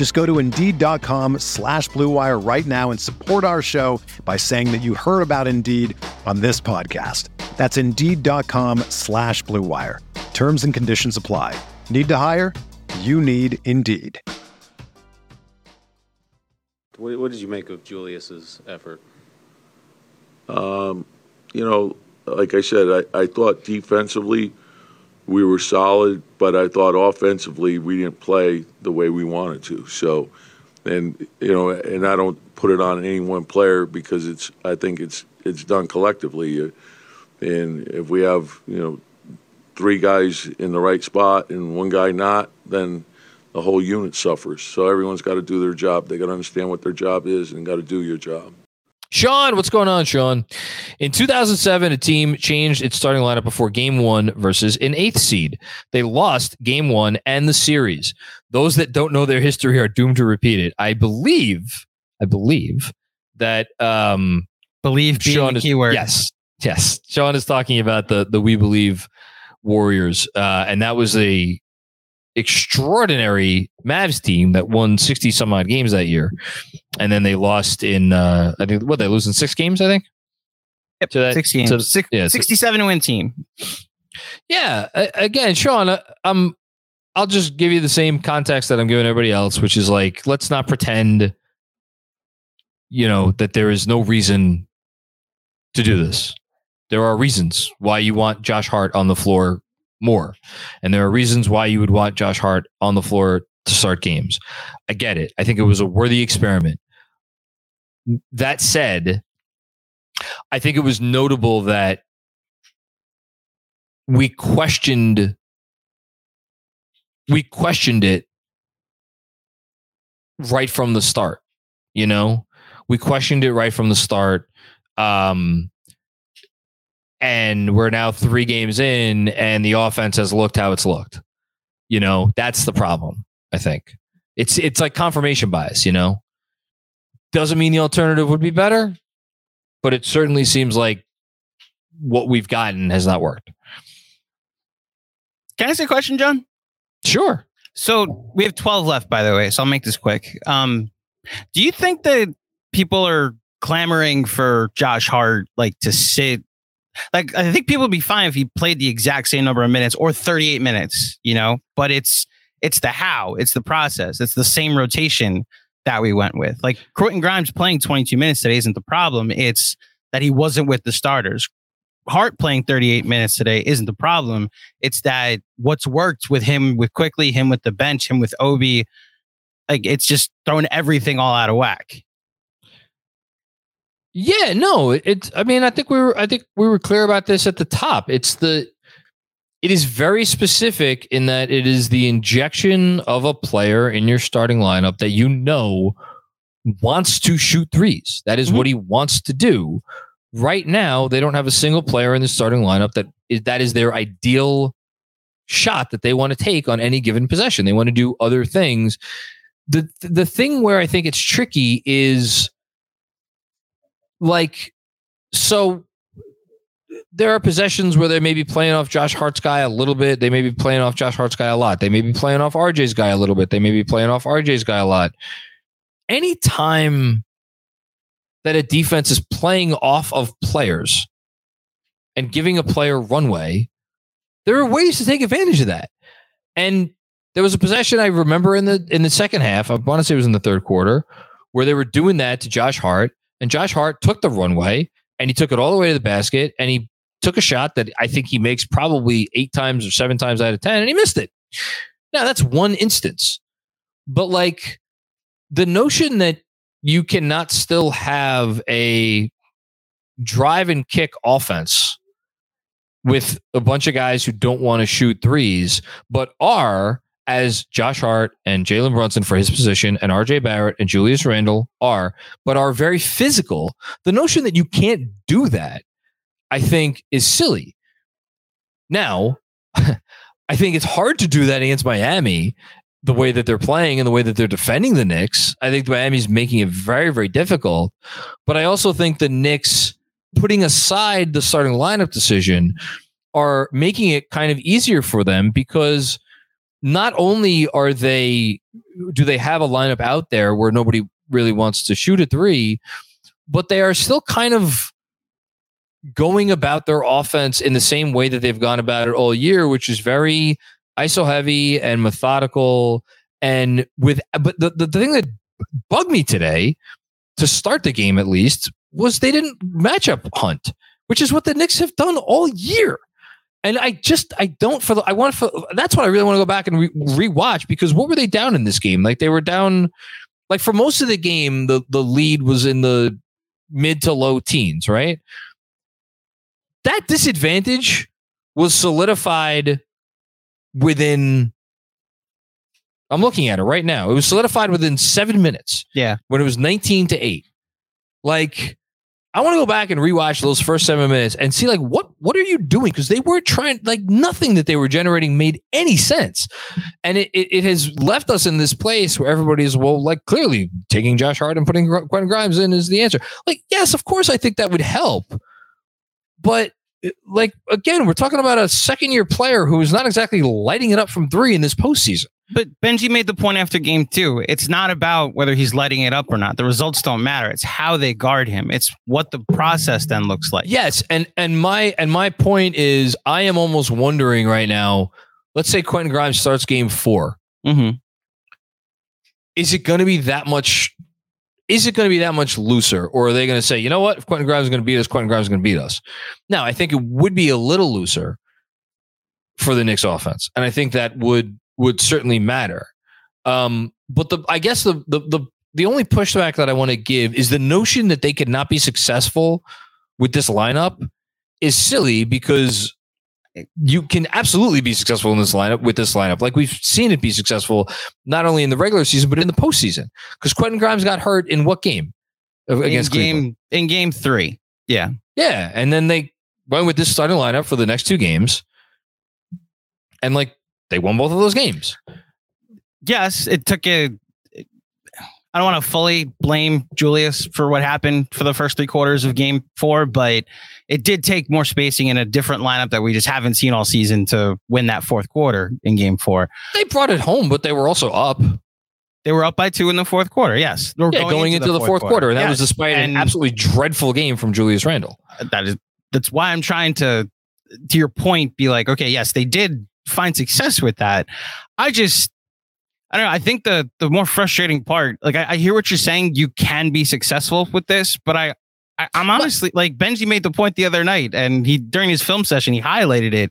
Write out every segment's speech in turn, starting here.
Just go to Indeed.com slash BlueWire right now and support our show by saying that you heard about Indeed on this podcast. That's Indeed.com slash BlueWire. Terms and conditions apply. Need to hire? You need Indeed. What, what did you make of Julius's effort? Um, you know, like I said, I, I thought defensively we were solid, but I thought offensively we didn't play the way we wanted to. So, and you know, and I don't put it on any one player because it's I think it's it's done collectively. Uh, And if we have you know three guys in the right spot and one guy not, then the whole unit suffers. So everyone's got to do their job. They got to understand what their job is and got to do your job. Sean, what's going on, Sean? In 2007, a team changed its starting lineup before game one versus an eighth seed. They lost game one and the series. Those that don't know their history are doomed to repeat it. I believe, I believe that um, believe being Sean is keyword. yes, yes. Sean is talking about the the We Believe Warriors, uh, and that was a extraordinary Mavs team that won 60 some odd games that year. And then they lost in, uh, I think, what, they lose in six games, I think? Yep, To that- six games. to- Six, yeah, to- 67 win team. Yeah. Again, Sean, uh, I'm, I'll just give you the same context that I'm giving everybody else, which is like, let's not pretend, you know, that there is no reason to do this. There are reasons why you want Josh Hart on the floor more. And there are reasons why you would want Josh Hart on the floor to start games. I get it. I think it was a worthy experiment. That said, I think it was notable that we questioned we questioned it right from the start. You know, we questioned it right from the start. Um, and we're now three games in, and the offense has looked how it's looked. You know, that's the problem. I think it's it's like confirmation bias. You know, doesn't mean the alternative would be better, but it certainly seems like what we've gotten has not worked. Can I ask a question, John? Sure. So we have 12 left, by the way. So I'll make this quick. Um, do you think that people are clamoring for Josh Hart, like to sit? Like, I think people would be fine if he played the exact same number of minutes or 38 minutes, you know, but it's, it's the how, it's the process, it's the same rotation that we went with. Like, Quentin Grimes playing 22 minutes today isn't the problem. It's that he wasn't with the starters. Hart playing 38 minutes today isn't the problem. It's that what's worked with him with Quickley, him with the bench, him with Obi, like it's just thrown everything all out of whack. Yeah, no, it's. I mean, I think we were. I think we were clear about this at the top. It's the. It is very specific in that it is the injection of a player in your starting lineup that you know wants to shoot threes. That is what mm-hmm. he wants to do. Right now, they don't have a single player in the starting lineup that is that is their ideal shot that they want to take on any given possession. They want to do other things. The the thing where I think it's tricky is like so there are possessions where they may be playing off Josh Hart's guy a little bit. They may be playing off Josh Hart's guy a lot. They may be playing off RJ's guy a little bit. They may be playing off RJ's guy a lot. Anytime that a defense is playing off of players and giving a player runway, there are ways to take advantage of that. And there was a possession I remember in the in the second half. I want to say it was in the third quarter where they were doing that to Josh Hart, and Josh Hart took the runway and he took it all the way to the basket and he took a shot that I think he makes probably eight times or seven times out of 10, and he missed it. Now, that's one instance. But like the notion that you cannot still have a drive and kick offense with a bunch of guys who don't want to shoot threes, but are as Josh Hart and Jalen Brunson for his position and RJ Barrett and Julius Randle are, but are very physical. The notion that you can't do that, I think, is silly. Now, I think it's hard to do that against Miami the way that they're playing and the way that they're defending the Knicks. I think Miami's making it very, very difficult. But I also think the Knicks, putting aside the starting lineup decision, are making it kind of easier for them because not only are they do they have a lineup out there where nobody really wants to shoot a three, but they are still kind of going about their offense in the same way that they've gone about it all year, which is very ISO heavy and methodical. And with, but the, the, thing that bugged me today to start the game at least was they didn't matchup hunt, which is what the Knicks have done all year. And I just I don't for the I want for that's what I really want to go back and re- rewatch because what were they down in this game? Like they were down like for most of the game the the lead was in the mid to low teens, right? That disadvantage was solidified within I'm looking at it right now. It was solidified within 7 minutes. Yeah. When it was 19 to 8. Like I want to go back and rewatch those first seven minutes and see like what what are you doing? Because they were trying like nothing that they were generating made any sense, and it, it, it has left us in this place where everybody is well like clearly taking Josh Hart and putting Quentin Grimes in is the answer. Like yes, of course I think that would help, but like again we're talking about a second year player who is not exactly lighting it up from three in this postseason. But Benji made the point after game two. It's not about whether he's letting it up or not. The results don't matter. It's how they guard him. It's what the process then looks like. Yes, and and my and my point is, I am almost wondering right now. Let's say Quentin Grimes starts game 4 Mm-hmm. Is it going to be that much? Is it going to be that much looser, or are they going to say, you know what, if Quentin Grimes is going to beat us, Quentin Grimes is going to beat us? Now, I think it would be a little looser for the Knicks offense, and I think that would would certainly matter. Um, but the I guess the the the the only pushback that I want to give is the notion that they could not be successful with this lineup is silly because you can absolutely be successful in this lineup with this lineup. Like we've seen it be successful not only in the regular season but in the postseason. Because Quentin Grimes got hurt in what game against in game Cleveland? in game three. Yeah. Yeah, and then they went with this starting lineup for the next two games, and like they won both of those games. Yes, it took a. I don't want to fully blame Julius for what happened for the first three quarters of game four, but it did take more spacing in a different lineup that we just haven't seen all season to win that fourth quarter in game four. They brought it home, but they were also up. They were up by two in the fourth quarter. Yes. They were Yeah, going, into, the, fourth, quarter, and that was despite an absolutely dreadful game from Julius Randle. that is that's why I'm trying to to your point be like okay yes they did find success with that I just I don't know I think the the more frustrating part like I, I hear what you're saying you can be successful with this but I, I I'm honestly like Benji made the point the other night and he during his film session he highlighted it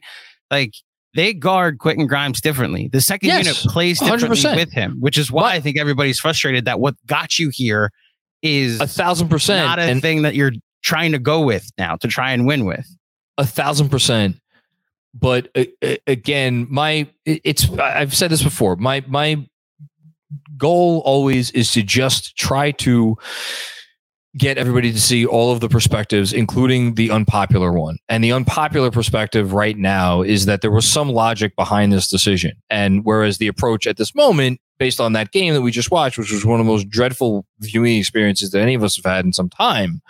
like they guard Quentin Grimes differently the second Yes, unit plays differently 100%. with him which is why I think everybody's frustrated that what got you here is A thousand percent, not a and thing that you're trying to go with now to try and win with. a thousand percent. But uh, uh, again, my it's I've said this before. My my goal always is to just try to get everybody to see all of the perspectives, including the unpopular one. And the unpopular perspective right now is that there was some logic behind this decision. And whereas the approach at this moment, based on that game that we just watched, which was one of the most dreadful viewing experiences that any of us have had in some time,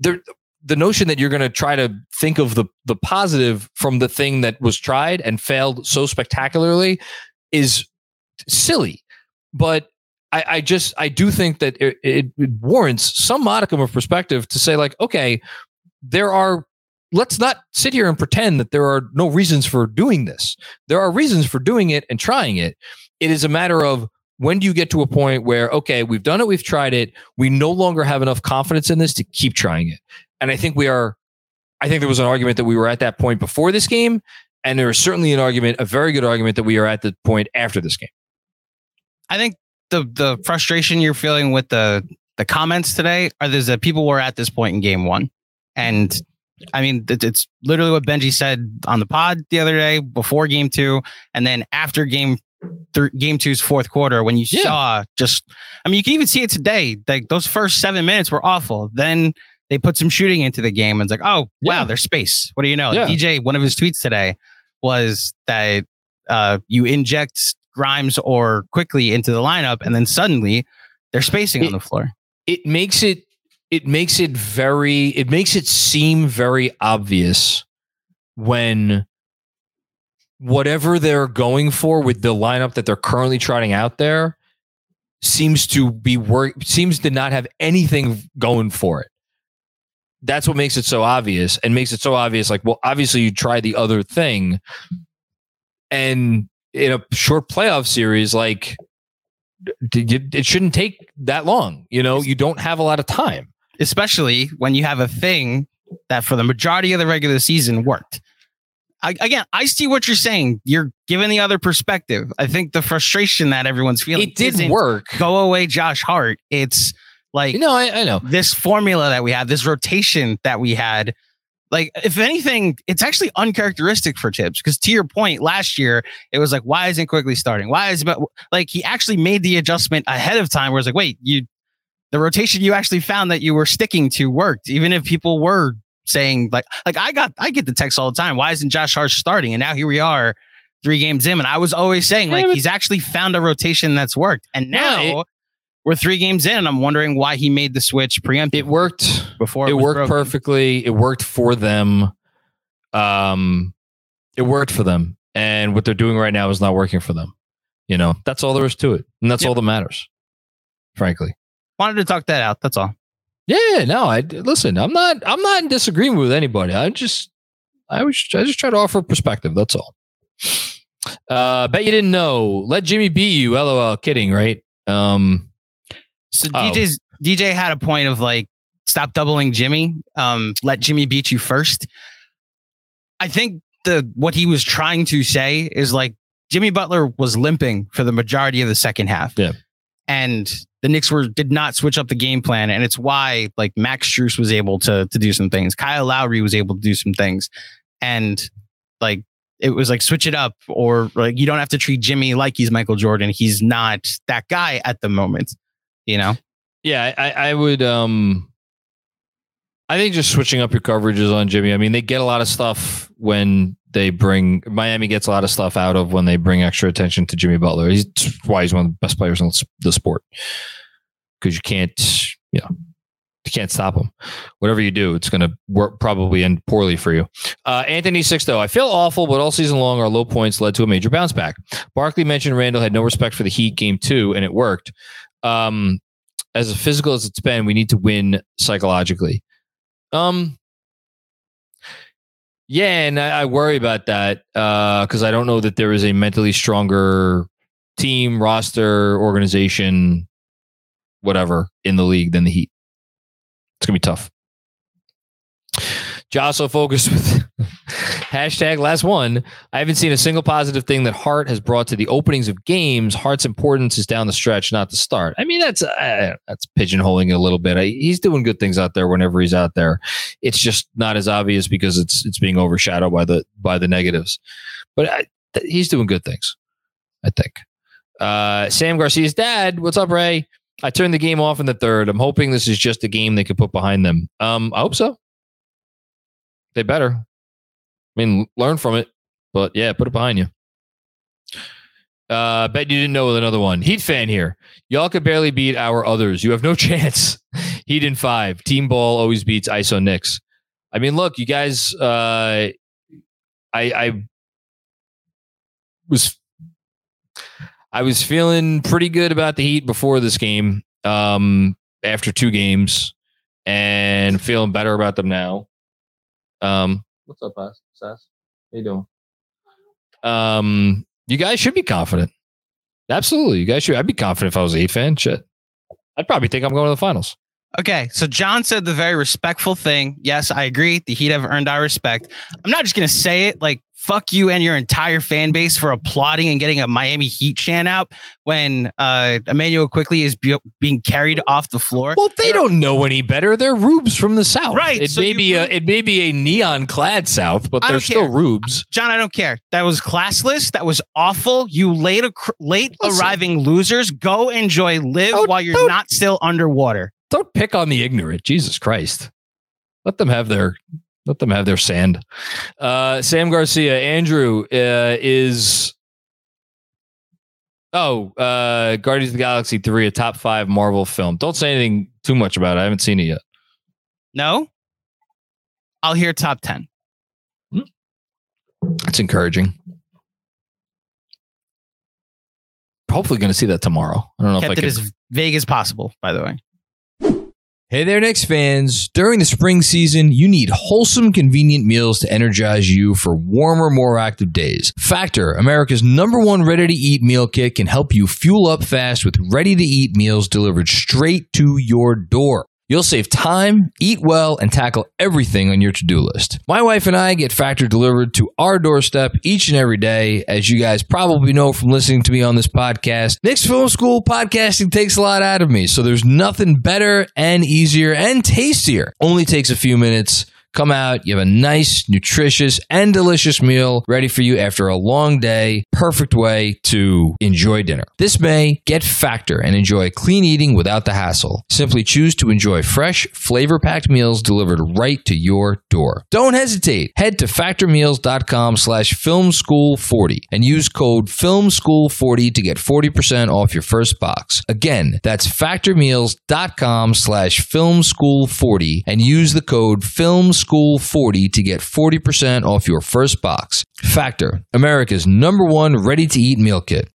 there the notion that you're going to try to think of the the positive from the thing that was tried and failed so spectacularly is silly. But I, I just I do think that it, it, it warrants some modicum of perspective to say like, okay, there are. Let's not sit here and pretend that there are no reasons for doing this. There are reasons for doing it and trying it. It is a matter of when do you get to a point where okay, we've done it, we've tried it, we no longer have enough confidence in this to keep trying it. And I think we are I think there was an argument that we were at that point before this game, and there is certainly an argument, a very good argument, that we are at the point after this game. I think the the frustration you're feeling with the the comments today are there's that people were at this point in game one, and I mean it's literally what Benji said on the pod the other day before game two, and then after game th- game two's fourth quarter when you Yeah. saw just I mean you can even see it today like those first seven minutes were awful then. They put some shooting into the game, and it's like, oh wow, Yeah. there's space. What do you know? Yeah. DJ, one of his tweets today was that uh, you inject Grimes or Quickley into the lineup, and then suddenly they're spacing on the floor. it makes it it makes it very it makes it seem very obvious when whatever they're going for with the lineup that they're currently trotting out there seems to be work seems to not have anything going for it that's what makes it so obvious and makes it so obvious like well obviously you try the other thing and in a short playoff series like it shouldn't take that long you know you don't have a lot of time especially when you have a thing that for the majority of the regular season worked. I, again, I see what you're saying. You're giving the other perspective. I think the frustration that everyone's feeling it did work Go away, Josh Hart. It's like no I, I know this formula that we had, this rotation that we had. Like, if anything, it's actually uncharacteristic for Thibs. Because to your point, last year it was like, why isn't Quickley starting? Why is but like he actually made the adjustment ahead of time? Where it's like, wait, you the rotation you actually found that you were sticking to worked, even if people were saying like like I got I get the text all the time. Why isn't Josh Hart starting? And now here we are, three games in, and I was always saying like he's actually found a rotation that's worked. And now Yeah, it- we're three games in. I'm wondering why he made the switch preempt. it worked before it was worked broken. perfectly it worked for them um it worked for them and what they're doing right now is not working for them you know that's all there is to it and that's Yep. all that matters frankly Wanted to talk that out. That's all. yeah no i listen i'm not i'm not in disagreement with anybody i just i was i just try to offer perspective that's all uh bet you didn't know let jimmy beat you lol kidding right um So Oh. DJ's DJ had a point of like stop doubling Jimmy. Um, let Jimmy beat you first. I think the what he was trying to say is like Jimmy Butler was limping for the majority of the second half. Yeah. And the Knicks were did not switch up the game plan. And it's why like Max Strus was able to to do some things. Kyle Lowry was able to do some things. And like it was like switch it up or like you don't have to treat Jimmy like he's Michael Jordan. He's not that guy at the moment. You know? Yeah, I, I would. Um, I think just switching up your coverages on Jimmy. I mean, they get a lot of stuff when they bring Miami gets a lot of stuff out of when they bring extra attention to Jimmy Butler. He's why he's one of the best players in the sport because you can't, you know, you can't stop him. Whatever you do, it's going to work probably end poorly for you. Uh, Anthony Sixto, I feel awful, but all season long, our low points led to a major bounce back. Barkley mentioned Randle had no respect for the Heat game two, and it worked. Um, as physical as it's been, we need to win psychologically. Um, yeah, and I, I worry about that because I don't know that there is a mentally stronger team, roster, organization, whatever in the league than the Heat. It's gonna be tough. Josso focused with hashtag last one. I haven't seen a single positive thing that Hart has brought to the openings of games. Hart's importance is down the stretch, not the start. I mean, that's uh, that's pigeonholing a little bit. I, he's doing good things out there whenever he's out there. It's just not as obvious because it's it's being overshadowed by the by the negatives. But I, th- he's doing good things, I think. Uh, Sam Garcia's dad. What's up, Ray? I turned the game off in the third. I'm hoping this is just a game they could put behind them. Um, I hope so. Better. I mean, learn from it. But yeah, put it behind you. Uh, bet you didn't know with another one. Heat fan here. Y'all could barely beat our others. You have no chance. Heat in five. Team ball always beats ISO Knicks. I mean, look, you guys. Uh, I I was I was feeling pretty good about the Heat before this game. Um, after two games, and feeling better about them now. Um, what's up, Sass? Sass? How you doing? Um, you guys should be confident. Absolutely, you guys should. I'd be confident if I was a Heat fan. Shit, I'd probably think I'm going to the finals. Okay, so John said the very respectful thing. Yes, I agree. The Heat have earned our respect. I'm not just gonna say it like fuck you and your entire fan base for applauding and getting a Miami Heat chant out when uh, Immanuel Quickley is be- being carried off the floor. Well, they don't know any better. They're rubes from the south. Right, It so may be a it may be a neon clad south, but they're still care. rubes. John, I don't care. That was classless. That was awful. You late ac- late Listen. arriving losers. Go enjoy live Don't- while you're not still underwater. Don't pick on the ignorant. Jesus Christ. Let them have their let them have their sand. Uh, Sam Garcia, Andrew uh, is oh uh, Guardians of the Galaxy three, a top five Marvel film. Don't say anything too much about it. I haven't seen it yet. No, I'll hear top ten. That's encouraging. Hopefully, going to see that tomorrow. I don't know Kept if it I can. as vague as possible. By the way. Hey there, Knicks fans. During the spring season, you need wholesome, convenient meals to energize you for warmer, more active days. Factor, America's number one ready to eat meal kit, can help you fuel up fast with ready to eat meals delivered straight to your door. You'll save time, eat well, and tackle everything on your to do list. My wife and I get Factor delivered to our doorstep each and every day. As you guys probably know from listening to me on this podcast, Knicks Film School podcasting takes a lot out of me, so there's nothing better and easier and tastier. Only takes a few minutes. Come out, you have a nice, nutritious, and delicious meal ready for you after a long day. Perfect way to enjoy dinner. This May, get Factor and enjoy clean eating without the hassle. Simply choose to enjoy fresh, flavor packed meals delivered right to your door. Don't hesitate. Head to factormeals.com slash filmschool40 and use code filmschool40 to get 40% off your first box. Again, that's factormeals.com slash filmschool40 and use the code filmschool40 to get 40% off your first box. Factor, America's number one ready to eat meal kit.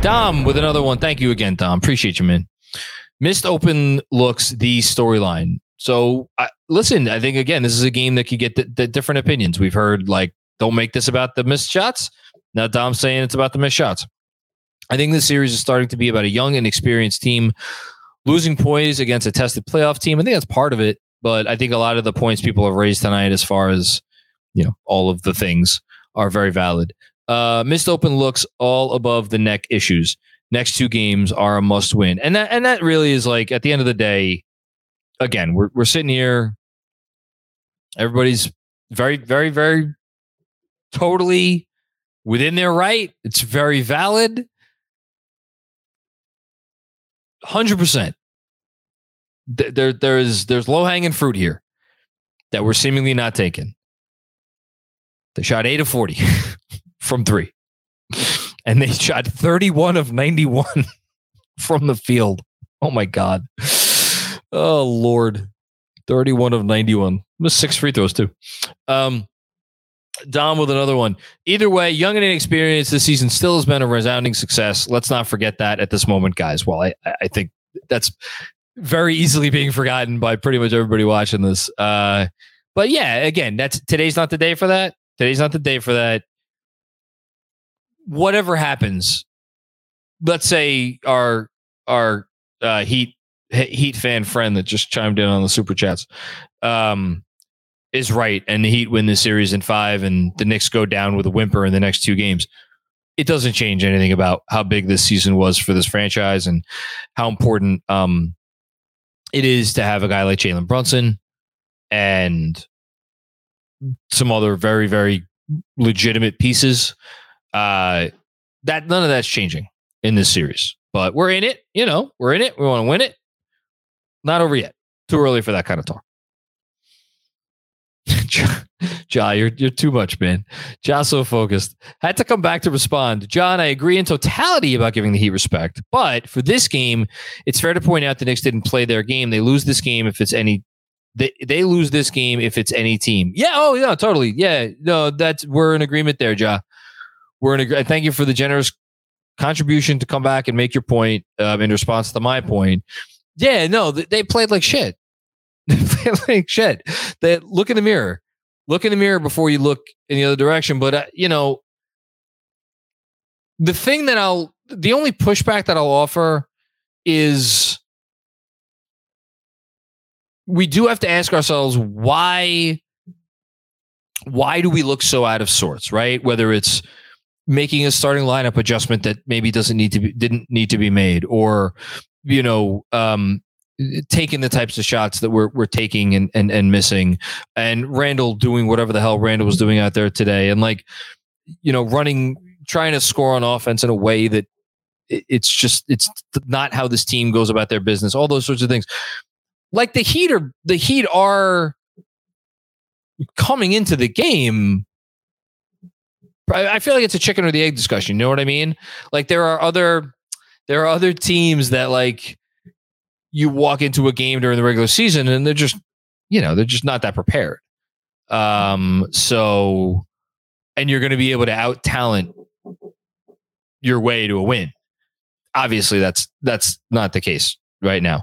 Dom with another one. Thank you again, Dom. Appreciate you, man. Missed open looks the storyline. So I, listen, I think again, this is a game that could get the, the different opinions. We've heard like, don't make this about the missed shots. Now Dom's saying it's about the missed shots. I think this series is starting to be about a young and experienced team losing poise against a tested playoff team. I think that's part of it, but I think a lot of the points people have raised tonight, as far as you know, all of the things are very valid. Uh, missed open looks, all above the neck issues. Next two games are a must win, and that and that really is like at the end of the day. Again, we're we're sitting here. Everybody's very, very, very totally within their right. It's very valid. 100% th- there there is there's low hanging fruit here that we're seemingly not taking. They shot eight of forty from three, and they shot thirty one of ninety one from the field. Oh my god! Oh lord, thirty one of ninety one. Six free throws too. Um, Dom with another one. Either way, young and inexperienced, this season still has been a resounding success. Let's not forget that at this moment, guys. Well, I, I think that's very easily being forgotten by pretty much everybody watching this. Uh, but yeah, again, that's today's not the day for that. Today's not the day for that. Whatever happens, let's say our our uh, Heat Heat fan friend that just chimed in on the super chats um, is right, and the Heat win this series in five, and the Knicks go down with a whimper in the next two games. It doesn't change anything about how big this season was for this franchise and how important um, it is to have a guy like Jalen Brunson and some other very, very legitimate pieces. Uh, that none of that's changing in this series, but we're in it. You know, we're in it. We want to win it. Not over yet. Too early for that kind of talk. Ja, you're you're too much, man. Ja, so focused. Had to come back to respond. John, I agree in totality about giving the Heat respect, but for this game, it's fair to point out the Knicks didn't play their game. They lose this game if it's any. They they lose this game if it's any team. Yeah. Oh yeah. Totally. Yeah. No. That's we're in agreement there, Ja. We're in agree. Thank you for the generous contribution to come back and make your point um, in response to my point. Yeah. No. They played like shit. Like shit. That look in the mirror look in the mirror before you look in the other direction. But, uh, you know, the thing that I'll, the only pushback that I'll offer is we do have to ask ourselves why why do we look so out of sorts, right? Whether it's making a starting lineup adjustment that maybe doesn't need to be didn't need to be made or you know um taking the types of shots that we're we're taking and and, and missing and Randle doing whatever the hell Randle was doing out there today and like you know running trying to score on offense in a way that it's just it's not how this team goes about their business all those sorts of things like the heat are the heat are coming into the game I feel like it's a chicken or the egg discussion. You know what I mean? Like there are other there are other teams that like you walk into a game during the regular season and they're just you know they're just not that prepared. Um, so and you're going to be able to out talent your way to a win. Obviously, that's that's not the case right now.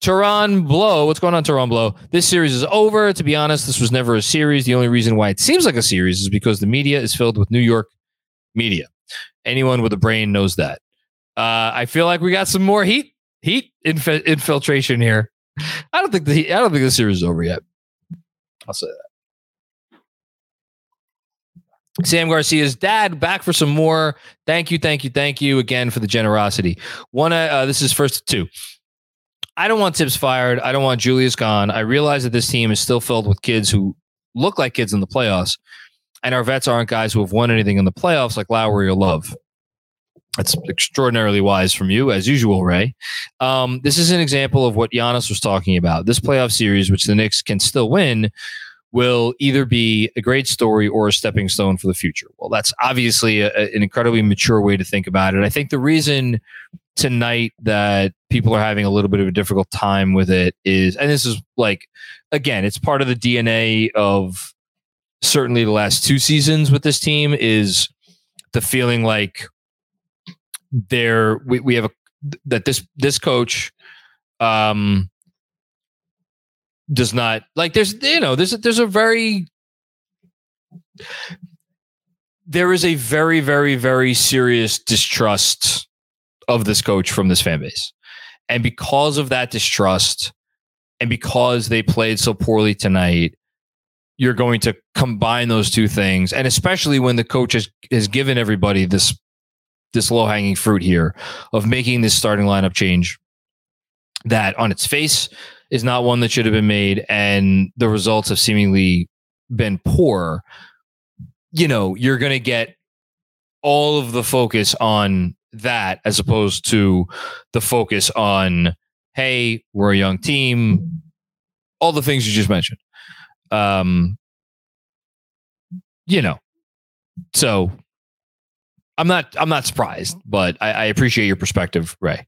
Tehran Blow, what's going on, Tehran Blow? This series is over. To be honest, this was never a series. The only reason why it seems like a series is because the media is filled with New York media. Anyone with a brain knows that. Uh, I feel like we got some more heat heat inf- infiltration here. I don't think the heat, I don't think the series is over yet. I'll say that. Sam Garcia's dad back for some more. Thank you, thank you, thank you again for the generosity. One, uh, this is first two. I don't want Thibs fired. I don't want Julius gone. I realize that this team is still filled with kids who look like kids in the playoffs, and our vets aren't guys who have won anything in the playoffs like Lowry or Love. That's extraordinarily wise from you, as usual, Ray. Um, this is an example of what Giannis was talking about. This playoff series, which the Knicks can still win, will either be a great story or a stepping stone for the future. Well, that's obviously a, an incredibly mature way to think about it. I think the reason tonight that people are having a little bit of a difficult time with it is, and this is like, again, it's part of the DNA of certainly the last two seasons with this team is the feeling like there we, we have a that this this coach um does not like there's you know there's a, there's a very there is a very very very serious distrust of this coach from this fan base. And because of that distrust and because they played so poorly tonight you're going to combine those two things and especially when the coach has, has given everybody this this low hanging fruit here of making this starting lineup change that on its face is not one that should have been made, and the results have seemingly been poor. You know, you're going to get all of the focus on that as opposed to the focus on, hey, we're a young team, all the things you just mentioned. Um, you know, so I'm not I'm not surprised, but I, I appreciate your perspective, Ray.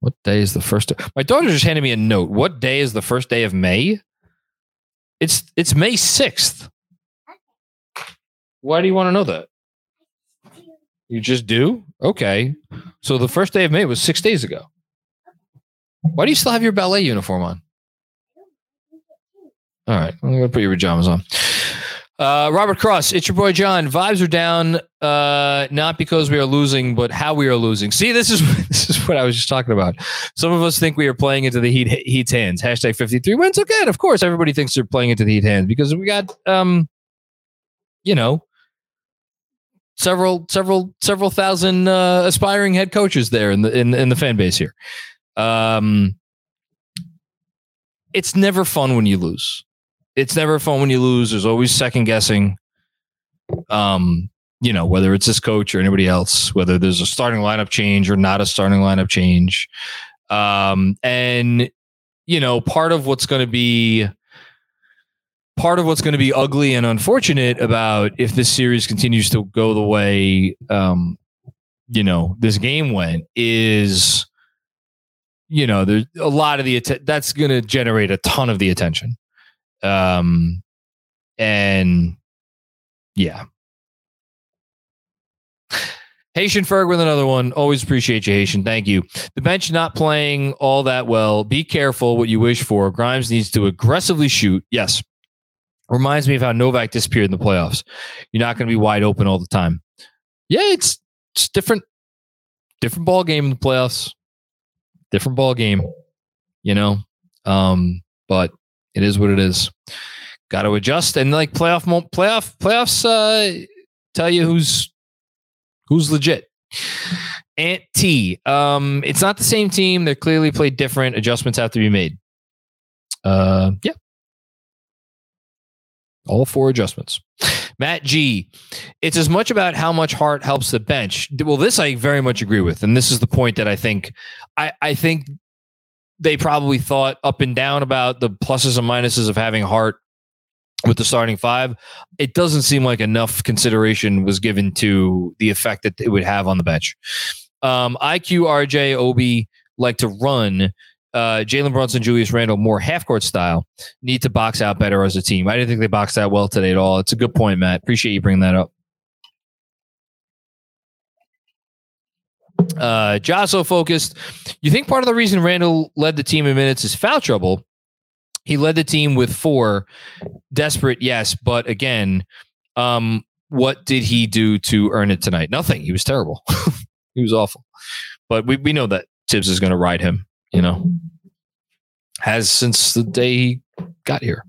What day is the first? Day? My daughter just handed me a note. What day is the first day of May? It's it's May sixth. Why do you want to know that? You just do? Okay. So the first day of May was six days ago. Why do you still have your ballet uniform on? All right, I'm gonna put your pajamas on. Uh, Robert Cross, it's your boy John. Vibes are down, uh, not because we are losing, but how we are losing. See, this is this is what I was just talking about. Some of us think we are playing into the Heat Heat's hands. Hashtag fifty three wins. Okay, of course, everybody thinks they're playing into the Heat hands because we got, um, you know, several several several thousand uh, aspiring head coaches there in the in in the fan base here. Um, it's never fun when you lose it's never fun when you lose. There's always second guessing. Um, you know, whether it's this coach or anybody else, whether there's a starting lineup change or not a starting lineup change. Um, and you know, part of what's going to be part of what's going to be ugly and unfortunate about if this series continues to go the way um, you know this game went is you know there's a lot of the that's going to generate a ton of the attention um, and yeah. Haitian Ferg with another one. Always appreciate you, Haitian. Thank you. The bench not playing all that well. Be careful what you wish for. Grimes needs to aggressively shoot. Yes. Reminds me of how Novak disappeared in the playoffs. You're not going to be wide open all the time. Yeah, it's it's different. different ball game in the playoffs. Different ball game, you know. Um, but it is what it is. Got to adjust and like playoff playoff playoffs uh, tell you who's who's legit. Ant T. Um, it's not the same team. They're clearly played different. Adjustments have to be made. Uh, yeah. All four adjustments. Matt G. It's as much about how much Hart helps the bench. Well, this I very much agree with, and this is the point that I think I, I think they probably thought up and down about the pluses and minuses of having Hart with the starting five. It doesn't seem like enough consideration was given to the effect that it would have on the bench. Um, IQ, RJ, Obi like to run. Uh, Jalen Brunson, Julius Randle, more half court style, need to box out better as a team. I didn't think they boxed out well today at all. It's a good point, Matt. Appreciate you bringing that up. Uh, Josso focused. You think part of the reason Randle led the team in minutes is foul trouble? He led the team with four. Desperate, yes, but again, um, what did he do to earn it tonight? Nothing. He was terrible. he was awful. But we, we know that Thibs is going to ride him, you know, has since the day he got here.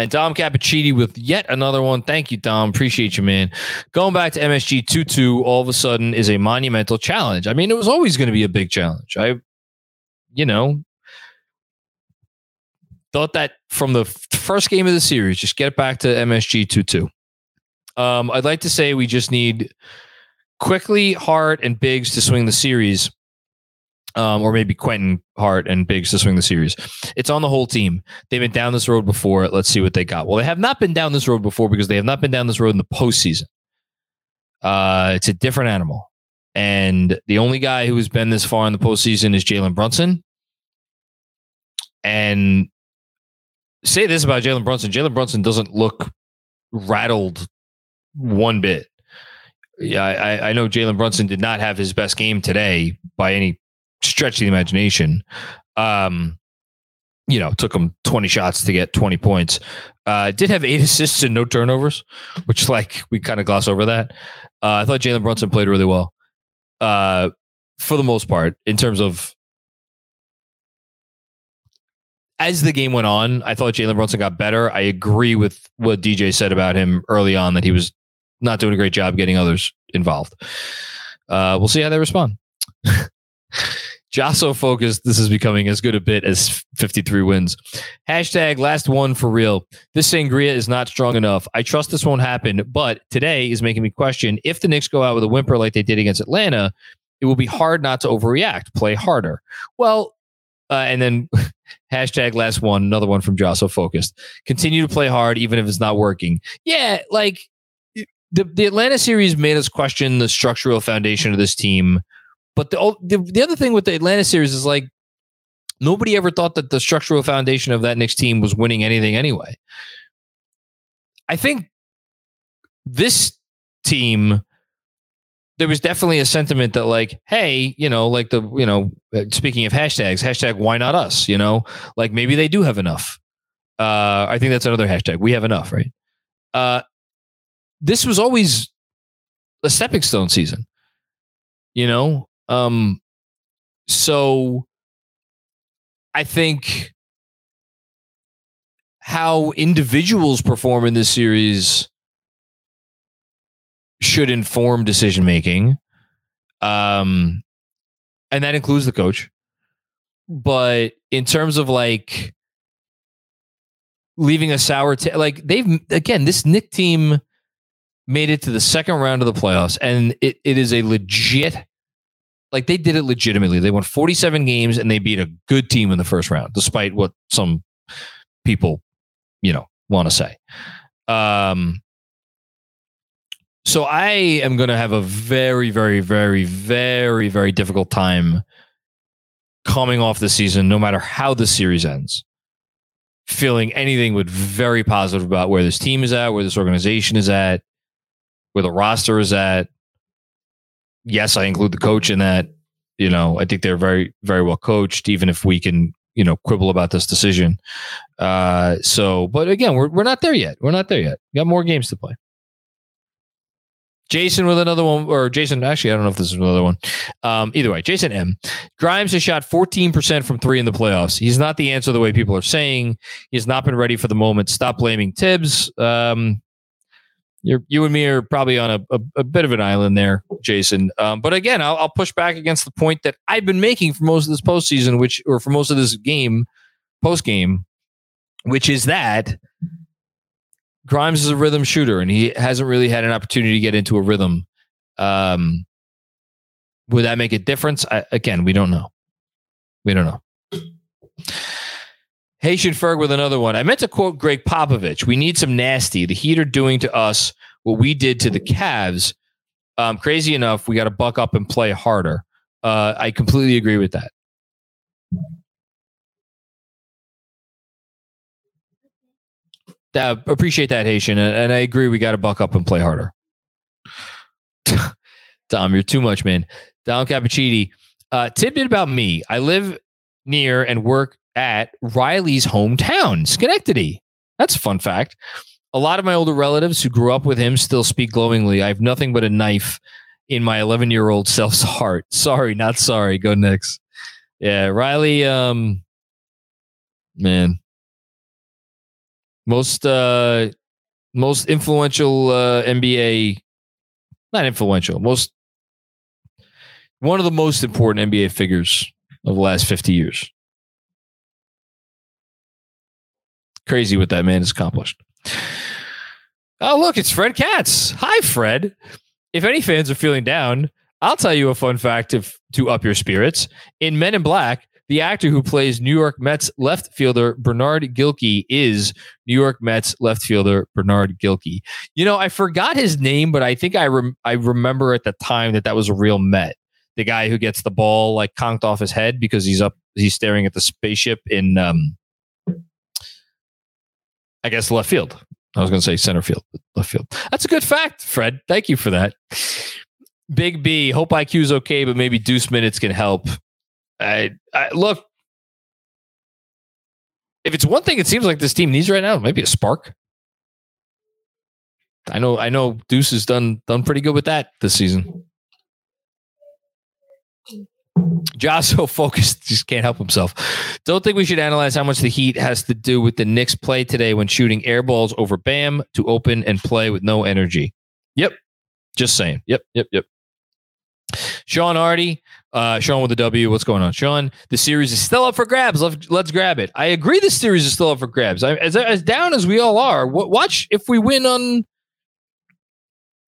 And Dom Cappuccini with yet another one. Thank you, Dom. Appreciate you, man. Going back to MSG 2 2 all of a sudden is a monumental challenge. I mean, it was always going to be a big challenge. I, you know, thought that from the first game of the series, just get back to MSG 2 2. Um, I'd like to say we just need Quickley Hart and Biggs to swing the series um, or maybe Quentin Hart and Biggs to swing the series. It's on the whole team. They've been down this road before. Let's see what they got. Well, they have not been down this road before because they have not been down this road in the postseason. Uh, it's a different animal. And the only guy who has been this far in the postseason is Jalen Brunson. And say this about Jalen Brunson Jalen Brunson doesn't look rattled one bit. Yeah, I, I know Jalen Brunson did not have his best game today by any stretch the imagination. Um, you know, took him 20 shots to get 20 points. Uh, did have eight assists and no turnovers, which like we kind of gloss over that. Uh, I thought Jalen Brunson played really well. Uh, for the most part, in terms of as the game went on, I thought Jalen Brunson got better. I agree with what DJ said about him early on that he was not doing a great job getting others involved. Uh, we'll see how they respond. Josso focused. This is becoming as good a bit as 53 wins. Hashtag last one for real. This sangria is not strong enough. I trust this won't happen, but today is making me question if the Knicks go out with a whimper like they did against Atlanta, it will be hard not to overreact, play harder. Well, uh, and then hashtag last one, another one from Josso focused. Continue to play hard even if it's not working. Yeah, like the, the Atlanta series made us question the structural foundation of this team but the, the the other thing with the Atlanta series is like nobody ever thought that the structural foundation of that Knicks team was winning anything anyway. I think this team there was definitely a sentiment that like hey you know like the you know speaking of hashtags hashtag why not us you know? Like maybe they do have enough. Uh i think that's another hashtag we have enough right? Uh this was always a stepping stone season you know um, so I think how individuals perform in this series should inform decision making. Um, and that includes the coach. But in terms of like leaving a sour taste, like they've again, this Nick team made it to the second round of the playoffs, and it, it is a legit like they did it legitimately. They won 47 games and they beat a good team in the first round, despite what some people, you know, want to say. Um, so I am going to have a very, very, very, very, very difficult time coming off the season, no matter how the series ends, feeling anything but very positive about where this team is at, where this organization is at, where the roster is at, yes, I include the coach in that. You know, I think they're very, very well coached, even if we can, you know, quibble about this decision. Uh, so, but again, we're, we're not there yet. We're not there yet. We got more games to play. Jason with another one, or Jason, actually, I don't know if this is another one. Um, either way, Jason M. Grimes has shot 14% from three in the playoffs. He's not the answer the way people are saying. He's not been ready for the moment. Stop blaming Thibs. Um, you're, you and me are probably on a, a, a bit of an island there, Jason. Um, but again, I'll, I'll push back against the point that I've been making for most of this postseason, which, or for most of this game, post game, which is that Grimes is a rhythm shooter, and he hasn't really had an opportunity to get into a rhythm. Um, would that make a difference? I, again, we don't know. We don't know. Haitian Ferg with another one. I meant to quote Gregg Popovich. We need some nasty. The Heat are doing to us what we did to the Cavs. Um, crazy enough, we got to buck up and play harder. Uh, I completely agree with that. Uh, appreciate that, Haitian, and, and I agree. We got to buck up and play harder. Dom, you're too much, man. Dom Cappuccini. Uh, tidbit about me: I live near and work at Riley's hometown, Schenectady. That's a fun fact. A lot of my older relatives who grew up with him still speak glowingly. I have nothing but a knife in my 11 year old self's heart. Sorry, not sorry. Go Knicks. Yeah, Riley. Um, man, most uh, most influential uh, NBA, not influential, most one of the most important NBA figures of the last 50 years. Crazy what that man has accomplished. Oh, look, it's Fred Katz. Hi, Fred. If any fans are feeling down, I'll tell you a fun fact to, to up your spirits. In Men in Black, the actor who plays New York Mets left fielder Bernard Gilkey is New York Mets left fielder Bernard Gilkey. You know, I forgot his name, but I think I rem- I remember at the time that that was a real Met. The guy who gets the ball like conked off his head because he's up, he's staring at the spaceship in, um, I guess left field. I was going to say center field, left field. That's a good fact, Fred. Thank you for that. Big B, hope IQ's okay, but maybe deuce minutes can help. I, I look. If it's one thing, it seems like this team needs right now, maybe a spark. I know, I know. Deuce has done done pretty good with that this season. Josh so focused, just can't help himself. Don't think we should analyze how much the Heat has to do with the Knicks play today when shooting air balls over Bam to open and play with no energy. Yep. Just saying. Yep. Yep. Yep. Sean Hardy, uh, Sean with the W. What's going on, Sean? The series is still up for grabs. Let's, grab it. I agree. The series is still up for grabs. I, as as down as we all are, watch if we win on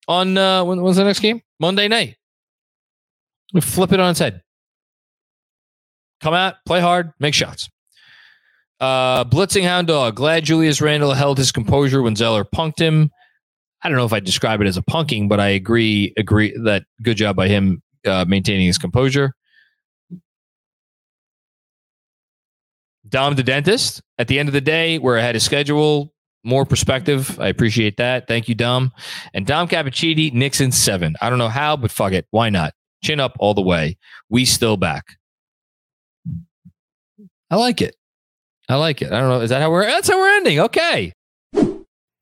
on uh, when, the next game? Monday night. We flip it on its head. Come out, play hard, make shots. Uh, blitzing hound dog. Glad Julius Randle held his composure when Zeller punked him. I don't know if I describe it as a punking, but I agree. Agree that good job by him uh, maintaining his composure. Dom the dentist. At the end of the day, we're ahead of schedule. More perspective. I appreciate that. Thank you, Dom. And Dom Cappuccini, Knicks in seven. I don't know how, but fuck it. Why not? Chin up all the way. We still back. I like it. I like it. I don't know. Is that how we're? That's how we're ending. Okay.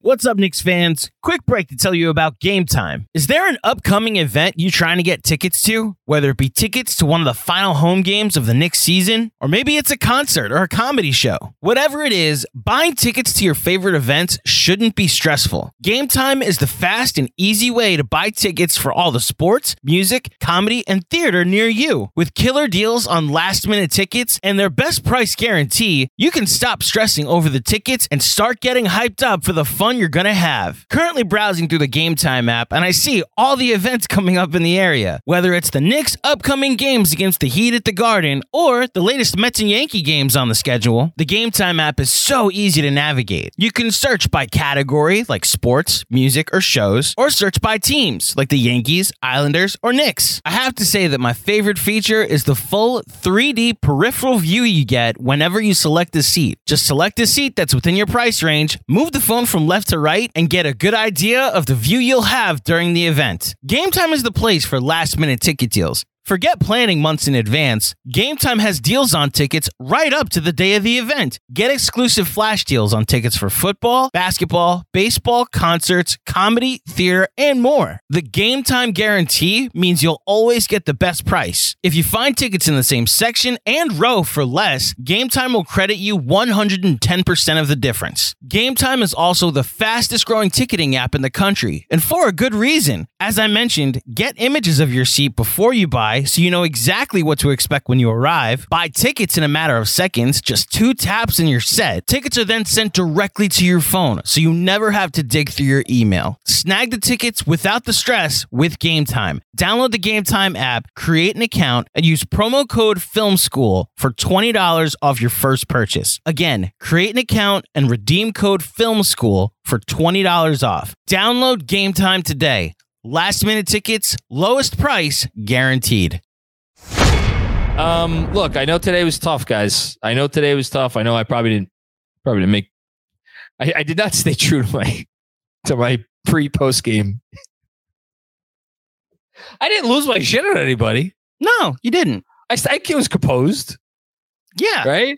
What's up, Knicks fans? Quick break to tell you about Game Time. Is there an upcoming event you're trying to get tickets to? Whether it be tickets to one of the final home games of the Knicks season, or maybe it's a concert or a comedy show. Whatever it is, buying tickets to your favorite events shouldn't be stressful. Game Time is the fast and easy way to buy tickets for all the sports, music, comedy, and theater near you. With killer deals on last minute tickets and their best price guarantee, you can stop stressing over the tickets and start getting hyped up for the fun you're gonna have. Currently browsing through the Game Time app, and I see all the events coming up in the area. Whether it's the Knicks' upcoming games against the Heat at the Garden or the latest Mets and Yankee games on the schedule, the Game Time app is so easy to navigate. You can search by category like sports, music, or shows, or search by teams like the Yankees, Islanders, or Knicks. I have to say that my favorite feature is the full 3D peripheral view you get whenever you select a seat. Just select a seat that's within your price range, move the phone from left to right, and get a good idea of the view you'll have during the event. Game Time is the place for last minute ticket deals. Forget planning months in advance. Game Time has deals on tickets right up to the day of the event. Get exclusive flash deals on tickets for football, basketball, baseball, concerts, comedy, theater, and more. The Game Time guarantee means you'll always get the best price. If you find tickets in the same section and row for less, Game Time will credit you 110% of the difference. Game Time is also the fastest growing ticketing app in the country, and for a good reason. As I mentioned, get images of your seat before you buy so you know exactly what to expect when you arrive. Buy tickets in a matter of seconds, just two taps and you're set. Tickets are then sent directly to your phone, so you never have to dig through your email. Snag the tickets without the stress with Game Time. Download the Game Time app, create an account, and use promo code Film School for $20 off your first purchase. Again, create an account and redeem code Film School for $20 off. Download Game Time today. Last minute tickets, lowest price guaranteed. Um, look, I know today was tough, guys. I know today was tough. I know I probably didn't probably didn't make. I, I did not stay true to my to my pre post game. I didn't lose my shit on anybody. No, you didn't. I, I was composed, Yeah, right?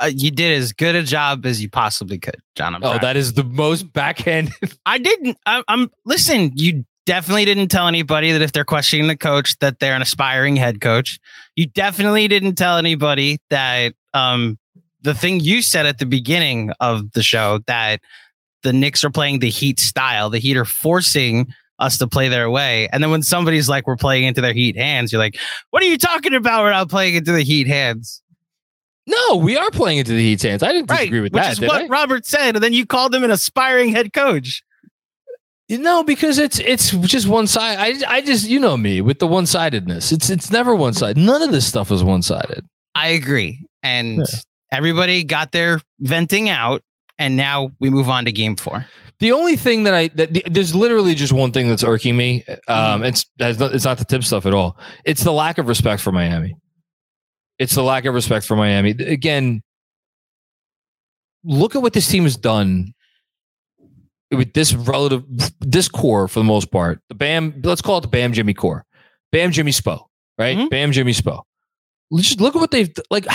Uh, you did as good a job as you possibly could, Jon. I'm Oh, proud. that is the most backhand. I didn't. I, I'm listen. You definitely didn't tell anybody that if they're questioning the coach that they're an aspiring head coach. You definitely didn't tell anybody that um the thing you said at the beginning of the show that the Knicks are playing the Heat style. The Heat are forcing us to play their way. And then when somebody's like, "We're playing into their Heat hands," you're like, "What are you talking about? We're not playing into the Heat hands." No, we are playing into the Heat's hands. I didn't disagree with which that. is did what I? Robert said. And then you called him an aspiring head coach. No, because it's it's just one side. I I just you know me with the one sidedness. It's it's never one side. None of this stuff is one sided. I agree. And everybody got their venting out. And now we move on to game four. The only thing that I that there's literally just one thing that's irking me. Um, it's it's not the tip stuff at all. It's the lack of respect for Miami. It's the lack of respect for Miami. Again, look at what this team has done with this relative this core for the most part. The Bam, let's call it the Bam Jimmy core. Bam Jimmy Spo, right? Mhm. Bam Jimmy Spo. Just look at what they've like.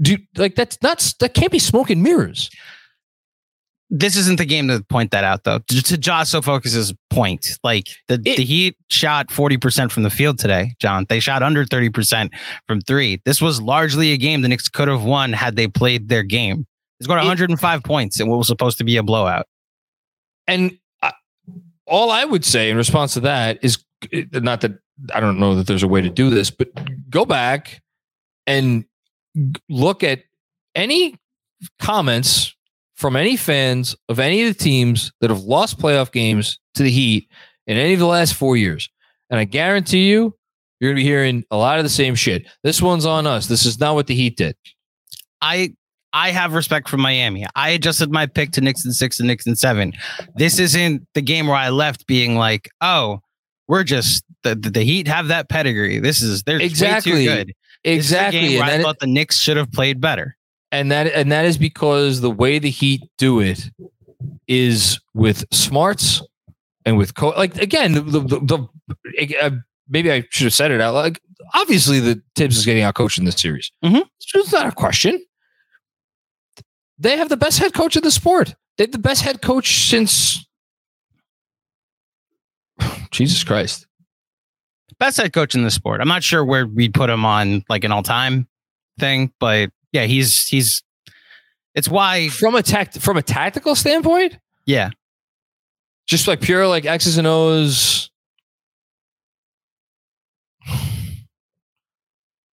Do like that's not that can't be smoke and mirrors. This isn't the game to point that out, though. To, to Josh Sofocus's point, like the, It- the Heat shot 40% from the field today, Jon. They shot under 30% from three. This was largely a game the Knicks could have won had they played their game. They scored It- 105 points in what was supposed to be a blowout. And I, all I would say in response to that is uh, not that I don't know that there's a way to do this, but go back and look at any comments from any fans of any of the teams that have lost playoff games to the Heat in any of the last four years. And I guarantee you, you're going to be hearing a lot of the same shit. This one's on us. This is not what the Heat did. I I have respect for Miami. I adjusted my pick to Knicks and six and Knicks and seven. This isn't the game where I left being like, oh, we're just the, the, the Heat have that pedigree. This is they're Exactly. too good. This is a Exactly. game And I thought the Knicks should have played better. And that and that is because the way the Heat do it is with smarts and with co- like again the, the, the, the uh, maybe I should have said it out like obviously the Thibs is getting out coached in this series. Mhm. It's not a question. They have the best head coach in the sport. They have the best head coach since Jesus Christ. Best head coach in the sport. I'm not sure where we'd put him on like an all time thing, but yeah, he's he's it's why From a tact from a tactical standpoint, yeah. just like pure like X's and O's.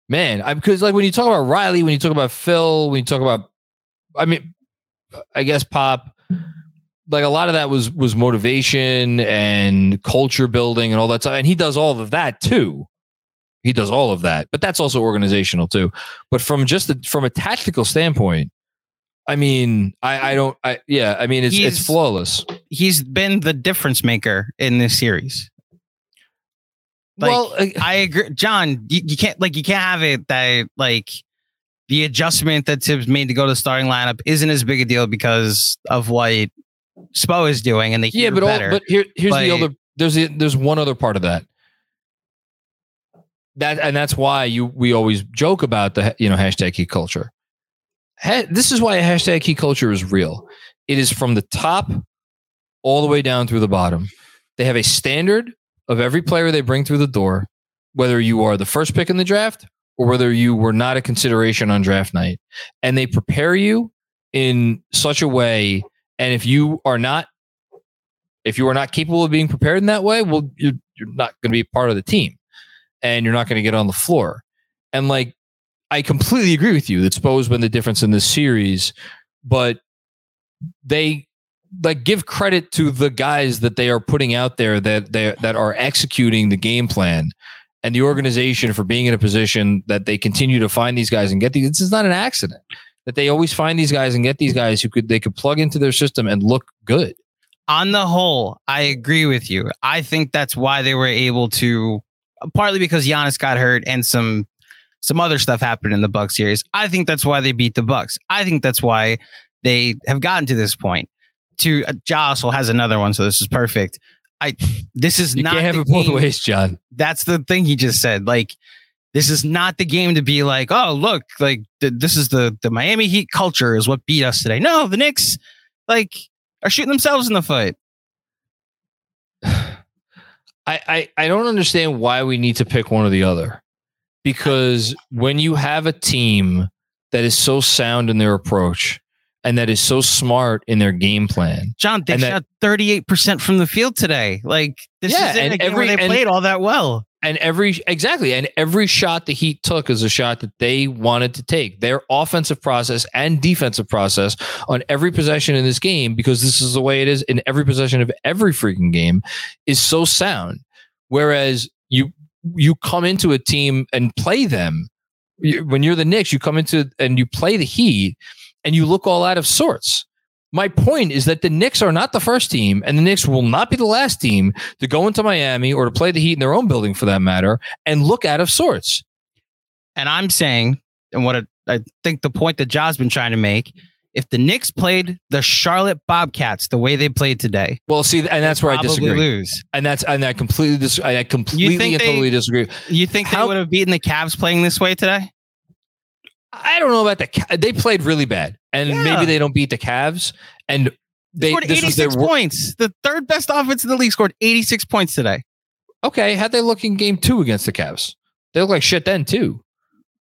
Man, I because like when you talk about Riley, when you talk about Phil, when you talk about, I mean, I guess Pop, like a lot of that was was motivation and culture building and all that stuff, and he does all of that too. He does all of that, but that's also organizational too. But from just a, from a tactical standpoint, I mean, I I don't, I yeah, I mean, it's it's flawless. He's been the difference maker in this series. Like, well, uh, I agree, Jon. You, you can't like you can't have it that like the adjustment that Thibs made to go to the starting lineup isn't as big a deal because of what Spo is doing, and they yeah, but all, but here here's the But- other. There's the, there's one other part of that. That and that's why you we always joke about the you know hashtag Heat culture. Ha- this is why hashtag Heat culture is real. It is from the top all the way down through the bottom. They have a standard of every player they bring through the door, whether you are the first pick in the draft or whether you were not a consideration on draft night, and they prepare you in such a way. And if you are not, if you are not capable of being prepared in that way, well, you're, you're not going to be part of the team and you're not going to get on the floor. And like, I completely agree with you that Spo's been the difference in this series, but they like give credit to the guys that they are putting out there that they that are executing the game plan and the organization for being in a position that they continue to find these guys and get these. This is not an accident that they always find these guys and get these guys who could they could plug into their system and look good. On the whole, I agree with you. I think that's why they were able to, partly because Giannis got hurt and some some other stuff happened in the Buck series. I think that's why they beat the Bucks. I think that's why they have gotten to this point. To uh, Jocelyn has another one, so this is perfect. I this is You not can't have it both ways, Jon. That's the thing he just said. Like this is not the game to be like, oh look, like th- this is the the Miami Heat culture is what beat us today. No, the Knicks like are shooting themselves in the foot. I, I, don't understand why we need to pick one or the other. Because when you have a team that is so sound in their approach and that is so smart in their game plan, Jon, they And shot 38% from the field today. Like this Yeah, is and a game every- where they and- played all that well. and every exactly, and every shot the Heat took is a shot that they wanted to take. Their offensive process and defensive process on every possession in this game, because this is the way it is in every possession of every freaking game, is so sound. Whereas you you come into a team and play them you, when you're the Knicks, you come into and you play the Heat, and you look all out of sorts. My point is that the Knicks are not the first team, and the Knicks will not be the last team to go into Miami or to play the Heat in their own building for that matter and look out of sorts. And I'm saying, and what I, I think the point that Ja's been trying to make, if the Knicks played the Charlotte Bobcats the way they played today, Well, see, and that's where I disagree. lose. And that's and I completely dis- I completely and totally disagree. You think How- they would have beaten the Cavs playing this way today? I don't know about the they played really bad, and Yeah. maybe they don't beat the Cavs. And They they scored this was their 86 wor- points. The third best offense in the league scored 86 points today. okay. How'd they look in game two against the Cavs? They look like shit then too.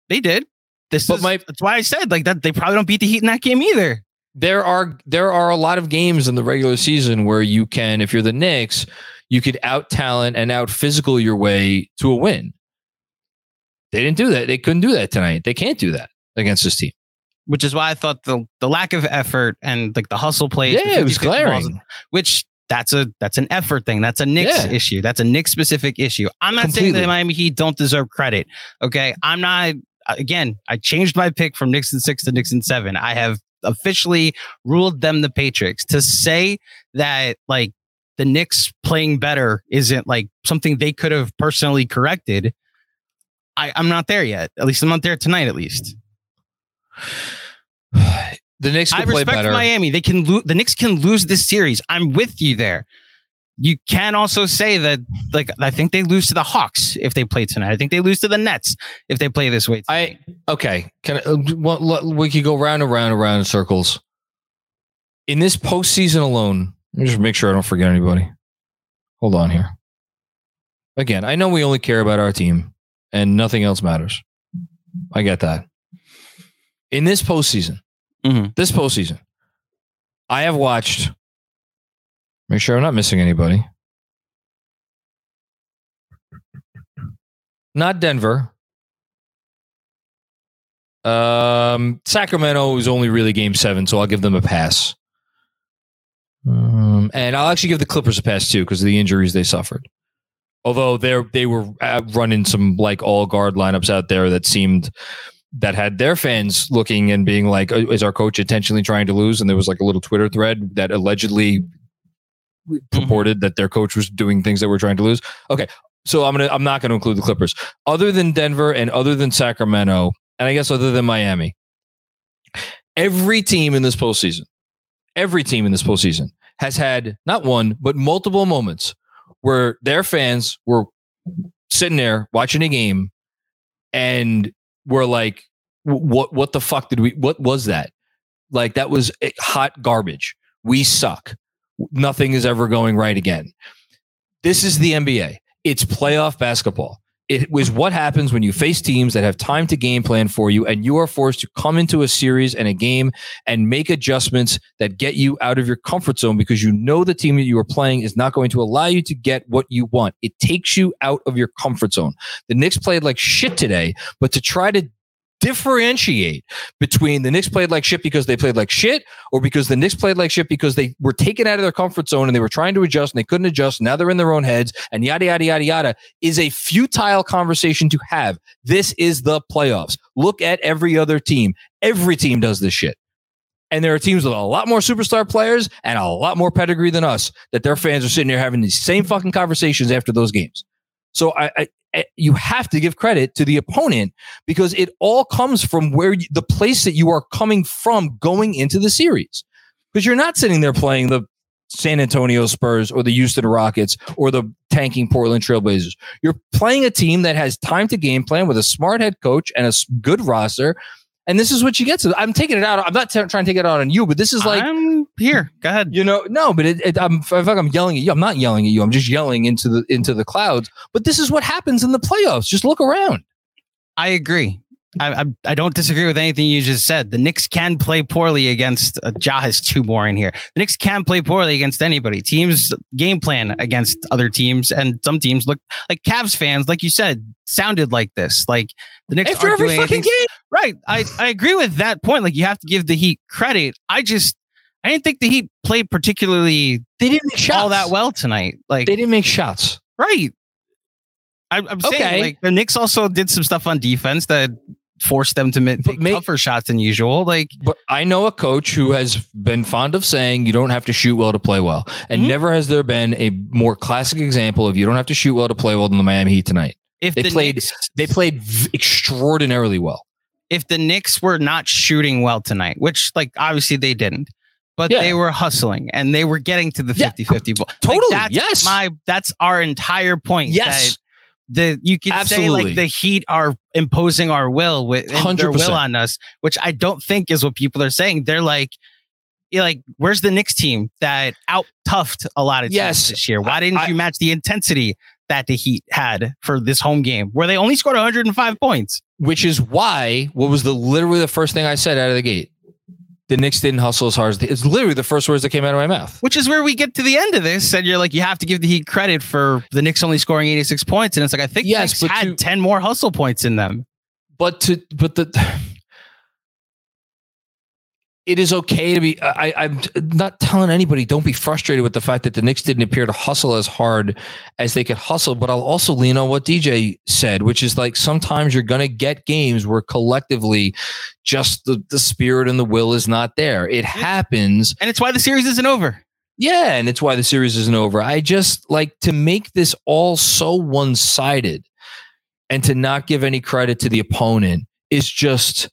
They did. This But is my- that's why I said like that. They probably don't beat the Heat in that game either. there are there are a lot of games in the regular season where you can, if you're the Knicks, you could out talent and out physical your way to a win. They didn't do that. They couldn't do that tonight. They can't do that against this team. which is why I thought the the lack of effort and like the hustle plays. yeah, it was 50-50 balls, glaring. which that's a that's an effort thing. That's a Knicks Yeah. issue. That's a Knicks specific issue. I'm not saying that Miami Heat don't deserve credit. Okay, I'm not. Uh, again, I changed my pick from Knicks in six to Knicks in seven. I have officially ruled them the Patriots. To say that like the Knicks playing better isn't like something they could have personally corrected. I, I'm not there yet. At least I'm not there tonight. At least. The Knicks I respect better. Miami. They can lose. The Knicks can lose this series. I'm with you there. You can also say that, like, I think they lose to the Hawks if they play tonight. I think they lose to the Nets if they play this way. I okay. Can I, uh, well, we could go round and round and round in circles. In this postseason alone, let me just make sure I don't forget anybody. Hold on here. Again, I know we only care about our team and nothing else matters. I get that. In this postseason, Mhm. this postseason, I have watched. Make sure I'm not missing anybody. Not Denver. Um, Sacramento is only really game seven, so I'll give them a pass. Um, and I'll actually give the Clippers a pass too because of the injuries they suffered. Although they they were uh, running some like all guard lineups out there that seemed that had their fans looking and being like, "Oh, "Is our coach intentionally trying to lose?" And there was like a little Twitter thread that allegedly mm-hmm. purported that their coach was doing things that were trying to lose. Okay, so I'm gonna I'm not gonna include the Clippers. Other than Denver and other than Sacramento, and I guess other than Miami, every team in this postseason, every team in this postseason has had not one but multiple moments where their fans were sitting there watching a game and we're like, what what the fuck did we? What was that? Like that was eh, hot garbage. We suck. Nothing is ever going right again. This is the NBA. It's playoff basketball. It was what happens when you face teams that have time to game plan for you, and you are forced to come into a series and a game and make adjustments that get you out of your comfort zone because you know the team that you are playing is not going to allow you to get what you want. It takes you out of your comfort zone. The Knicks played like shit today, but to try to differentiate between the Knicks played like shit because they played like shit or because the Knicks played like shit because they were taken out of their comfort zone and they were trying to adjust and they couldn't adjust. Now they're in their own heads and yada, yada, yada, yada is a futile conversation to have. This is the playoffs. Look at every other team. Every team does this shit. And there are teams with a lot more superstar players and a lot more pedigree than us that their fans are sitting there having these same fucking conversations after those games. So I, I Eh, you have to give credit to the opponent because it all comes from where you, the place that you are coming from going into the series. Because you're not sitting there playing the San Antonio Spurs or the Houston Rockets or the tanking Portland Trailblazers. You're playing a team that has time to game plan with a smart head coach and a good roster and this is what you get. So I'm taking it out. I'm not t- trying to take it out on you, but this is like I'm here. Go ahead. You know, no, but it, it, I'm, I feel like I'm yelling at you. I'm not yelling at you. I'm just yelling into the into the clouds. But this is what happens in the playoffs. Just look around. I agree. I, I, I don't disagree with anything you just said. The Knicks can play poorly against uh, Ja is too boring here. The Knicks can play poorly against anybody. Teams game plan against other teams, and some teams look like Cavs fans, like you said, sounded like this. Like the Knicks after every fucking game. Right. I I agree with that point. Like you have to give the Heat credit. I just I didn't think the Heat played particularly. They didn't make shots all that well tonight. Like they didn't make shots. Right. I, I'm saying Okay. like the Knicks also did some stuff on defense that forced them to ma- But take may- tougher shots than usual. Like But I know a coach who has been fond of saying you don't have to shoot well to play well. And Mhm. never has there been a more classic example of you don't have to shoot well to play well than the Miami Heat tonight. if They the played- Knicks, They played v- extraordinarily well. if the Knicks were not shooting well tonight, which like obviously they didn't, but Yeah. they were hustling and they were getting to the Yeah, 50-50 ball. Like, totally, that's yes. My that's our entire point. Yes. That The you could say like the Heat are imposing our will with their 100%. will on us, which I don't think is what people are saying. They're like, you're like, where's the Knicks team that out toughed a lot of teams Yes. this year? Why didn't I- you match the intensity that the Heat had for this home game, where they only scored 105 points? Which is why what was the literally the first thing I said out of the gate? The Knicks didn't hustle as hard as they, it's literally the first words that came out of my mouth. Which is where we get to the end of this, and you're like, you have to give the Heat credit for the Knicks only scoring 86 points, and it's like I think Yes, the Knicks had to- 10 more hustle points in them. but to but the it is okay to be I, i'm not telling anybody don't be frustrated with the fact that the knicks didn't appear to hustle as hard as they could hustle but i'll also lean on what dj said which is like sometimes you're going to get games where collectively just the, the spirit and the will is not there it happens And it's why the series isn't over. yeah, and it's why the series isn't over. I just like to make this all so one sided and to not give any credit to the opponent is just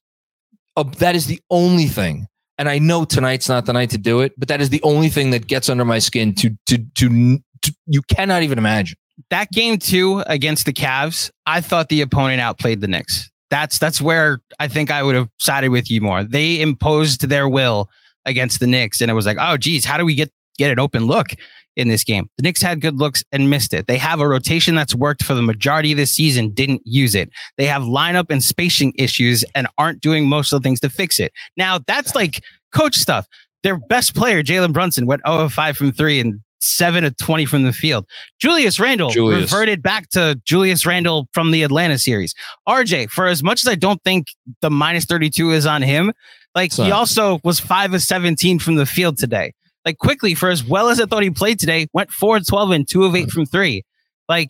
uh, that is the only thing. And I know tonight's not the night to do it, but that is the only thing that gets under my skin to to to, to you cannot even imagine. That game two against the Cavs, I thought the opponent outplayed the Knicks. That's that's where I think I would have sided with you more. They imposed their will against the Knicks, and it was like, oh geez, how do we get get an open look in this game? The Knicks had good looks and missed it. They have a rotation that's worked for the majority of this season, didn't use it. They have lineup and spacing issues and aren't doing most of the things to fix it. Now that's like coach stuff. Their best player, Jalen Brunson, went 0 of 5 from three and 7 of 20 from the field. Julius Randle Julius. reverted back to Julius Randle from the Atlanta series. RJ, for as much as I don't think the minus 32 is on him, like It's he also was 5 of 17 from the field today. Like Quickley, for as well as I thought he played today, went 4 of 12 and 2 of 8 from 3. Like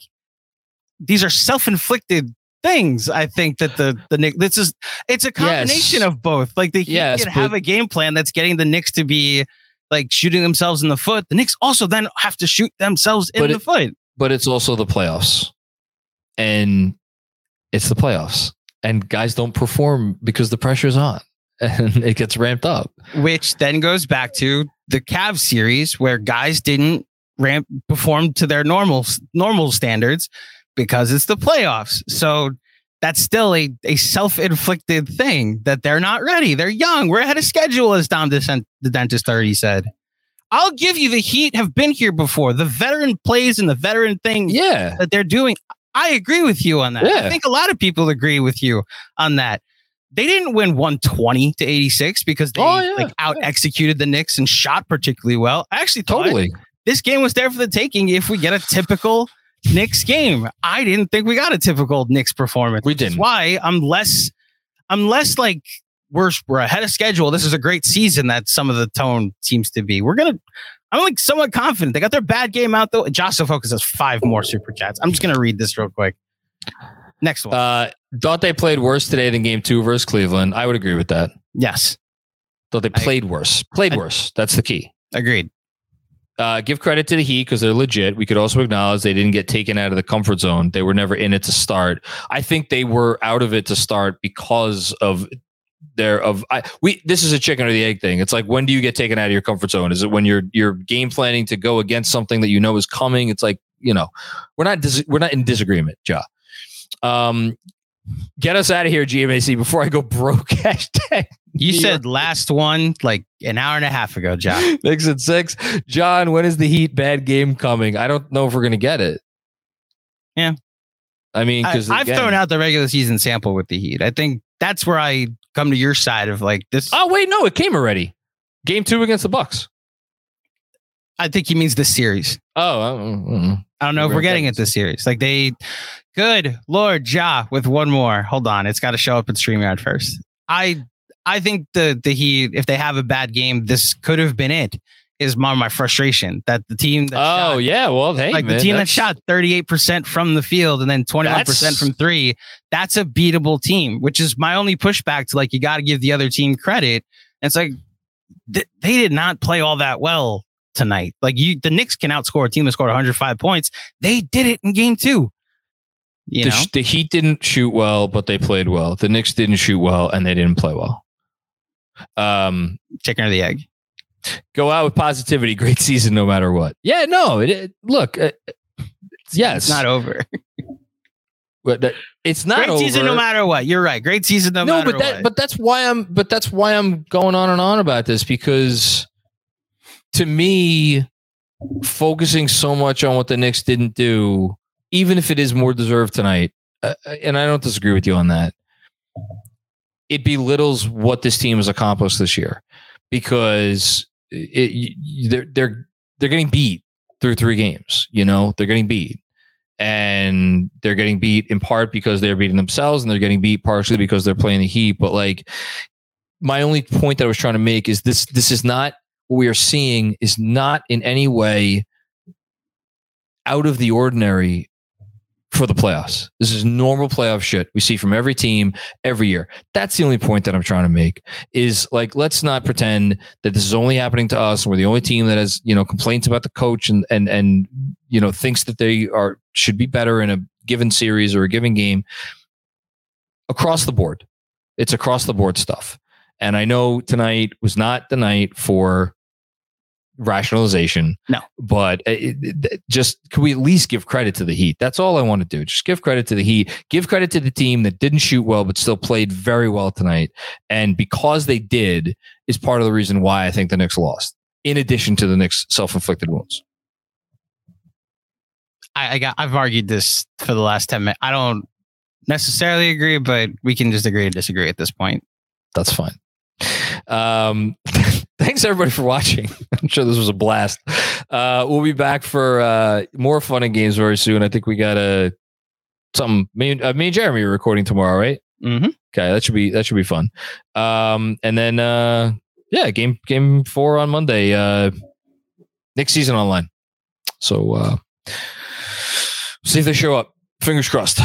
these are self-inflicted things. I think that the the Knicks this is it's a combination Yes. of both. Like the Heat Yes, can have a game plan that's getting the Knicks to be like shooting themselves in the foot. The Knicks also then have to shoot themselves in the it- foot. But it's also the playoffs. And it's the playoffs. And guys don't perform because the pressure's on and it gets ramped up. which then goes back to the Cavs series where guys didn't ramp perform to their normal normal standards because it's the playoffs. So that's still a, a self-inflicted thing that they're not ready. They're young. We're ahead of schedule, as Dom Descent, the dentist already said. I'll give you the Heat have been here before. The veteran plays and the veteran thing Yeah. that they're doing. I agree with you on that. Yeah. I think a lot of people agree with you on that. They didn't win 120 to 86 because they Oh, yeah. like out executed the Knicks and shot particularly well. I actually Totally. this game was there for the taking if we get a typical Knicks game. I didn't think we got a typical Knicks performance. We didn't. why I'm less I'm less like we're we're ahead of schedule. This is a great season that some of the tone seems to be. We're gonna I'm like somewhat confident. They got their bad game out though. Josh Focus has five more super chats. I'm just gonna read this real quick. Next one. Uh, thought they played worse today than game two versus Cleveland. I would agree with that. yes. Thought they I- played worse. Played I- worse. That's the key. Agreed. Uh, give credit to the Heat because they're legit. We could also acknowledge they didn't get taken out of the comfort zone. They were never in it to start. I think they were out of it to start because of their of I we this is a chicken or the egg thing. It's like when do you get taken out of your comfort zone? Is it when you're you're game planning to go against something that you know is coming? It's like you know we're not dis- we're not in disagreement, Ja. Um, get us out of here, GMAC, before I go broke. Hashtag You said last one like an hour and a half ago, Jon. Knicks at six. Jon, when is the Heat bad game coming? I don't know if we're going to get it. Yeah. I mean, because I've thrown out the regular season sample with the Heat. I think that's where I come to your side of like this. Oh wait, no, it came already. Game two against the Bucks. I think he means this series. Oh, I don't know. I don't know if we're getting it this series. Like they, good Lord Ja with one more. Hold on, it's got to show up in Streamyard first. I I think the the Heat, if they have a bad game, this could have been it. Is more my frustration that the team that oh shot, yeah. Well, hey, like man, the team that shot 38% from the field and then 21% from three, that's a beatable team, which is my only pushback to like, you got to give the other team credit. And it's like, th- they did not play all that well tonight. Like, you, the Knicks can outscore a team that scored 105 points. They did it in game two. You the, know, the Heat didn't shoot well, but they played well. The Knicks didn't shoot well, and they didn't play well. Um, chicken or the egg. go out with positivity. Great season, no matter what. Yeah, no. It, it- look. Uh, yes, It's not over. But that- it's not Great over. season no matter what. You're right. Great season no, no, matter but that what. but that's why I'm but that's why I'm going on and on about this because to me, focusing so much on what the Knicks didn't do, even if it is more deserved tonight, uh, and I don't disagree with you on that, it belittles what this team has accomplished this year because it, they're they're they're getting beat through three games. You know, they're getting beat. And they're getting beat in part because they're beating themselves, and they're getting beat partially because they're playing the Heat. But like, my only point that I was trying to make is this: this is not what we are seeing is not in any way out of the ordinary for the playoffs. This is normal playoff shit we see from every team every year. That's the only point that I'm trying to make is like let's not pretend that this is only happening to us and we're the only team that has, you know, complaints about the coach and and and you know thinks that they are should be better in a given series or a given game across the board. It's across the board stuff. And I know tonight was not the night for rationalization. No. But uh, it, it- just can we at least give credit to the Heat? That's all I want to do. Just give credit to the Heat. Give credit to the team that didn't shoot well but still played very well tonight. And because they did is part of the reason why I think the Knicks lost. In addition to the Knicks self-inflicted wounds. I, I got I've argued this for the last 10 minutes. I don't necessarily agree, but we can just agree to disagree at this point. That's fine. Um, thanks everybody for watching. I'm sure this was a blast. Uh, we'll be back for uh, more fun and games very soon. I think we got a something. Me, and- uh, me and Jeremy are recording tomorrow, right? Mm-hmm. Okay, that should be that should be fun. Um, and then uh, yeah, game game four on Monday. Uh, next season online. So uh, see if they show up. Fingers crossed.